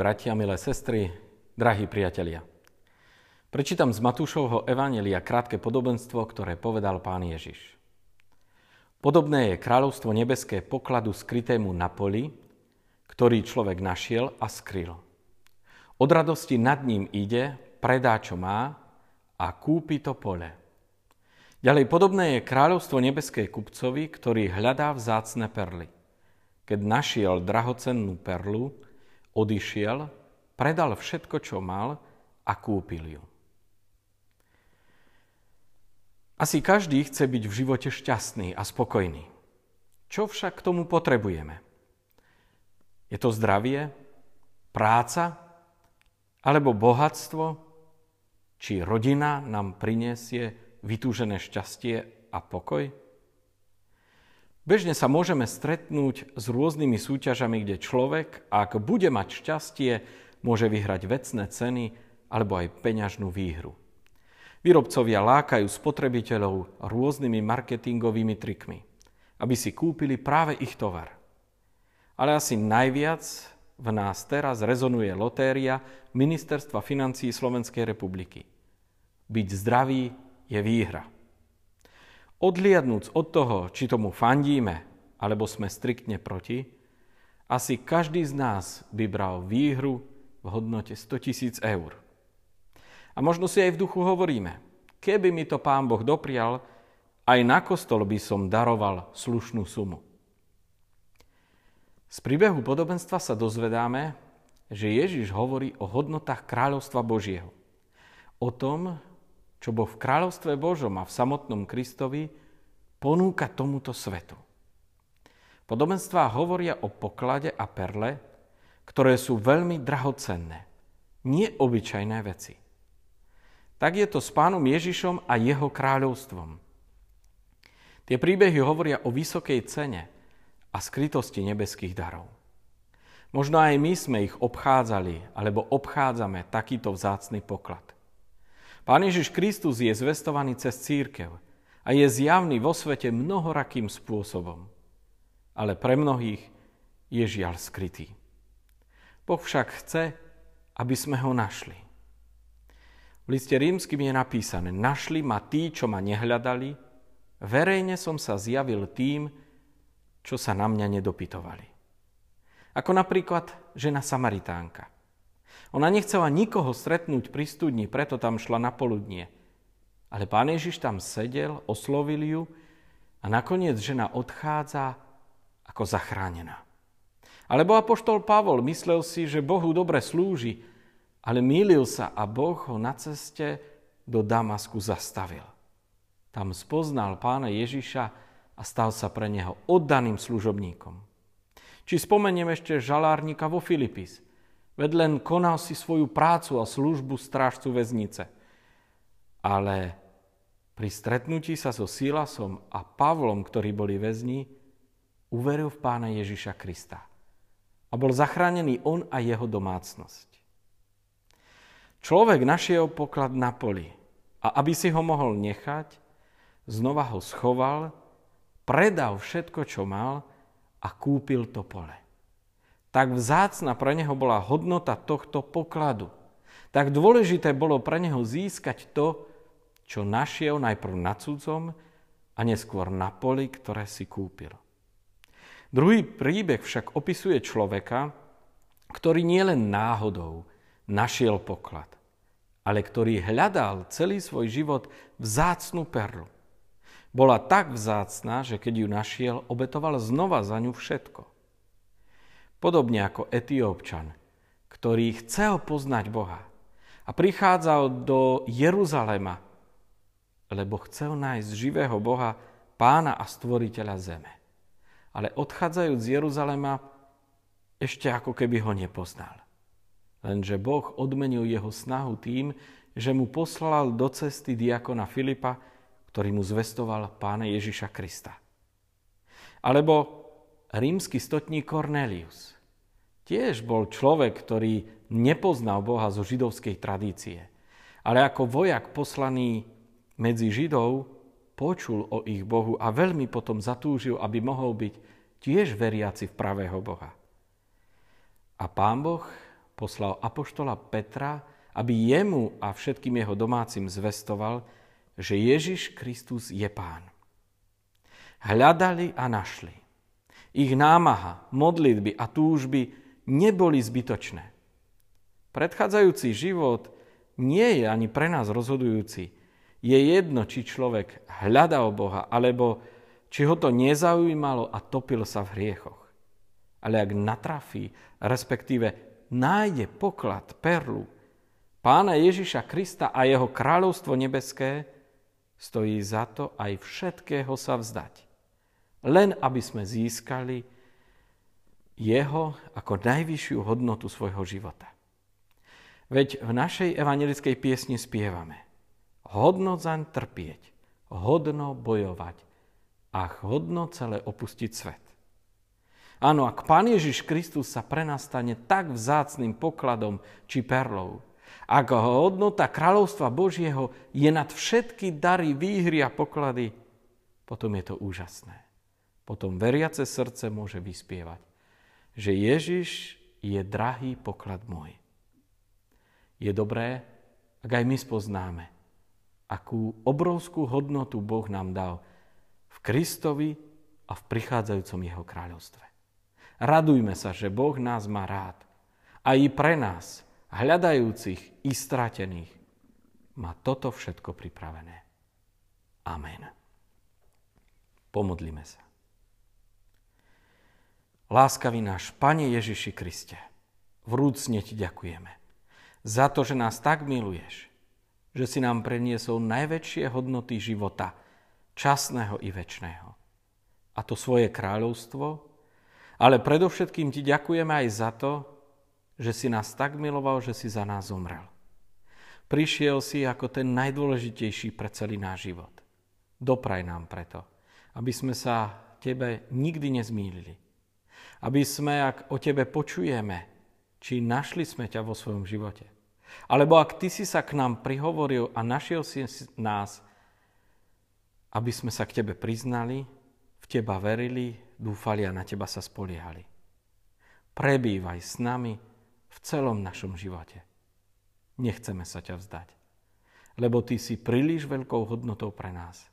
Bratia, milé sestry, drahí priatelia. Prečítam z Matúšovho Evanelia krátke podobenstvo, ktoré povedal pán Ježiš. Podobné je kráľovstvo nebeské pokladu skrytému na poli, ktorý človek našiel a skryl. Od radosti nad ním ide, predá, čo má a kúpi to pole. Ďalej podobné je kráľovstvo nebeské kupcovi, ktorý hľadá vzácne perly. Keď našiel drahocennú perlu, odišiel, predal všetko, čo mal a kúpil ju. Asi každý chce byť v živote šťastný a spokojný. Čo však k tomu potrebujeme? Je to zdravie, práca, alebo bohatstvo, či rodina nám prinesie vytúžené šťastie a pokoj? Bežne sa môžeme stretnúť s rôznymi súťažami, kde človek, ak bude mať šťastie, môže vyhrať vecné ceny alebo aj peňažnú výhru. Výrobcovia lákajú spotrebiteľov rôznymi marketingovými trikmi, aby si kúpili práve ich tovar. Ale asi najviac v nás teraz rezonuje lotéria Ministerstva financí Slovenskej republiky. Byť zdravý je výhra. Odliadnúc od toho, či tomu fandíme, alebo sme striktne proti, asi každý z nás by bral výhru v hodnote 100 tisíc eur. A možno si aj v duchu hovoríme, keby mi to pán Boh doprial, aj na kostol by som daroval slušnú sumu. Z príbehu podobenstva sa dozvedáme, že Ježiš hovorí o hodnotách kráľovstva Božieho. O tom, čo Boh v kráľovstve Božom a v samotnom Kristovi ponúka tomuto svetu. Podobenstvá hovoria o poklade a perle, ktoré sú veľmi drahocenné, neobyčajné veci. Tak je to s pánom Ježišom a jeho kráľovstvom. Tie príbehy hovoria o vysokej cene a skrytosti nebeských darov. Možno aj my sme ich obchádzali alebo obchádzame takýto vzácný poklad – Pán Ježiš Kristus je zvestovaný cez církev a je zjavný vo svete mnohorakým spôsobom. Ale pre mnohých je žiaľ skrytý. Boh však chce, aby sme ho našli. V liste rímským je napísané, našli ma tí, čo ma nehľadali, verejne som sa zjavil tým, čo sa na mňa nedopytovali. Ako napríklad žena Samaritánka – ona nechcela nikoho stretnúť pri studni, preto tam šla na poludnie. Ale pán Ježiš tam sedel, oslovil ju a nakoniec žena odchádza ako zachránená. Alebo apoštol Pavol myslel si, že Bohu dobre slúži, ale mýlil sa a Boh ho na ceste do Damasku zastavil. Tam spoznal pána Ježiša a stal sa pre neho oddaným služobníkom. Či spomeniem ešte žalárnika vo Filipis – Veď len konal si svoju prácu a službu strážcu väznice. Ale pri stretnutí sa so Silasom a Pavlom, ktorí boli väzni, uveril v pána Ježiša Krista. A bol zachránený on a jeho domácnosť. Človek našiel poklad na poli a aby si ho mohol nechať, znova ho schoval, predal všetko, čo mal a kúpil to pole tak vzácna pre neho bola hodnota tohto pokladu. Tak dôležité bolo pre neho získať to, čo našiel najprv na cudzom a neskôr na poli, ktoré si kúpil. Druhý príbeh však opisuje človeka, ktorý nielen náhodou našiel poklad, ale ktorý hľadal celý svoj život vzácnu perlu. Bola tak vzácna, že keď ju našiel, obetoval znova za ňu všetko. Podobne ako Etiópčan, ktorý chcel poznať Boha a prichádzal do Jeruzalema, lebo chcel nájsť živého Boha, pána a stvoriteľa zeme. Ale odchádzajúc z Jeruzalema, ešte ako keby ho nepoznal. Lenže Boh odmenil jeho snahu tým, že mu poslal do cesty diakona Filipa, ktorý mu zvestoval pána Ježiša Krista. Alebo rímsky stotník Cornelius. Tiež bol človek, ktorý nepoznal Boha zo židovskej tradície. Ale ako vojak poslaný medzi Židov počul o ich Bohu a veľmi potom zatúžil, aby mohol byť tiež veriaci v pravého Boha. A pán Boh poslal apoštola Petra, aby jemu a všetkým jeho domácim zvestoval, že Ježiš Kristus je pán. Hľadali a našli. Ich námaha, modlitby a túžby neboli zbytočné. Predchádzajúci život nie je ani pre nás rozhodujúci. Je jedno, či človek hľadal Boha, alebo či ho to nezaujímalo a topil sa v hriechoch. Ale ak natrafí, respektíve nájde poklad, perlu, pána Ježiša Krista a jeho kráľovstvo nebeské, stojí za to aj všetkého sa vzdať. Len aby sme získali jeho ako najvyššiu hodnotu svojho života. Veď v našej evangelickej piesni spievame Hodno zaň trpieť, hodno bojovať a hodno celé opustiť svet. Áno, ak Pán Ježiš Kristus sa pre nás stane tak vzácným pokladom či perlou, ak hodnota kráľovstva Božieho je nad všetky dary, výhry a poklady, potom je to úžasné. Potom veriace srdce môže vyspievať, že Ježiš je drahý poklad môj. Je dobré, ak aj my spoznáme, akú obrovskú hodnotu Boh nám dal v Kristovi a v prichádzajúcom Jeho kráľovstve. Radujme sa, že Boh nás má rád. A i pre nás, hľadajúcich i stratených, má toto všetko pripravené. Amen. Pomodlime sa. Láskavý náš Pane Ježiši Kriste, vrúcne Ti ďakujeme za to, že nás tak miluješ, že si nám preniesol najväčšie hodnoty života, časného i väčšného. A to svoje kráľovstvo, ale predovšetkým ti ďakujeme aj za to, že si nás tak miloval, že si za nás zomrel. Prišiel si ako ten najdôležitejší pre celý náš život. Dopraj nám preto, aby sme sa tebe nikdy nezmýlili. Aby sme, ak o tebe počujeme, či našli sme ťa vo svojom živote. Alebo ak ty si sa k nám prihovoril a našiel si nás, aby sme sa k tebe priznali, v teba verili, dúfali a na teba sa spoliehali. Prebývaj s nami v celom našom živote. Nechceme sa ťa vzdať, lebo ty si príliš veľkou hodnotou pre nás,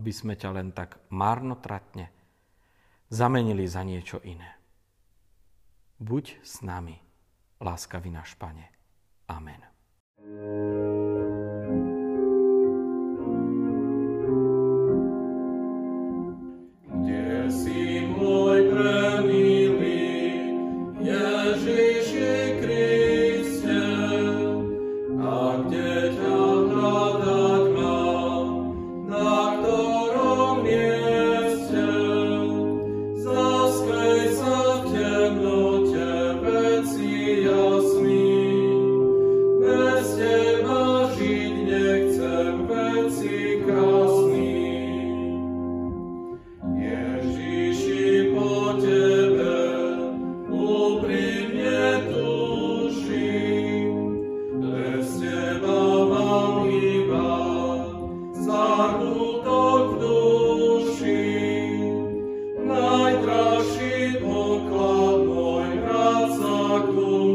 aby sme ťa len tak marnotratne zamenili za niečo iné. Buď s nami, láskavý náš Pane. Amen. Oh.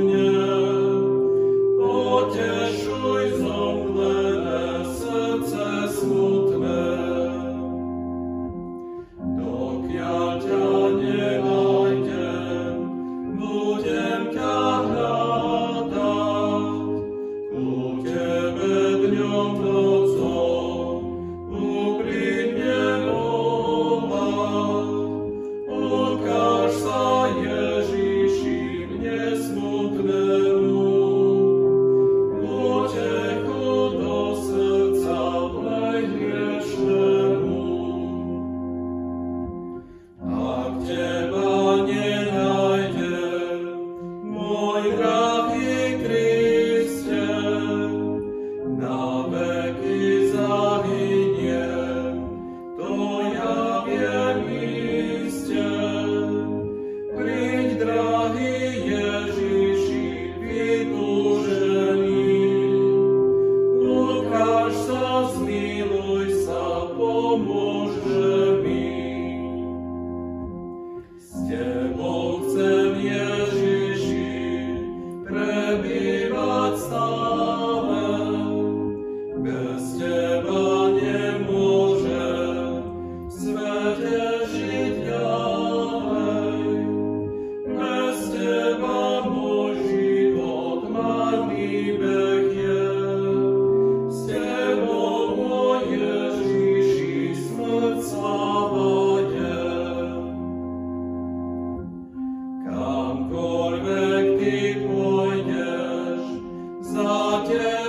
Pater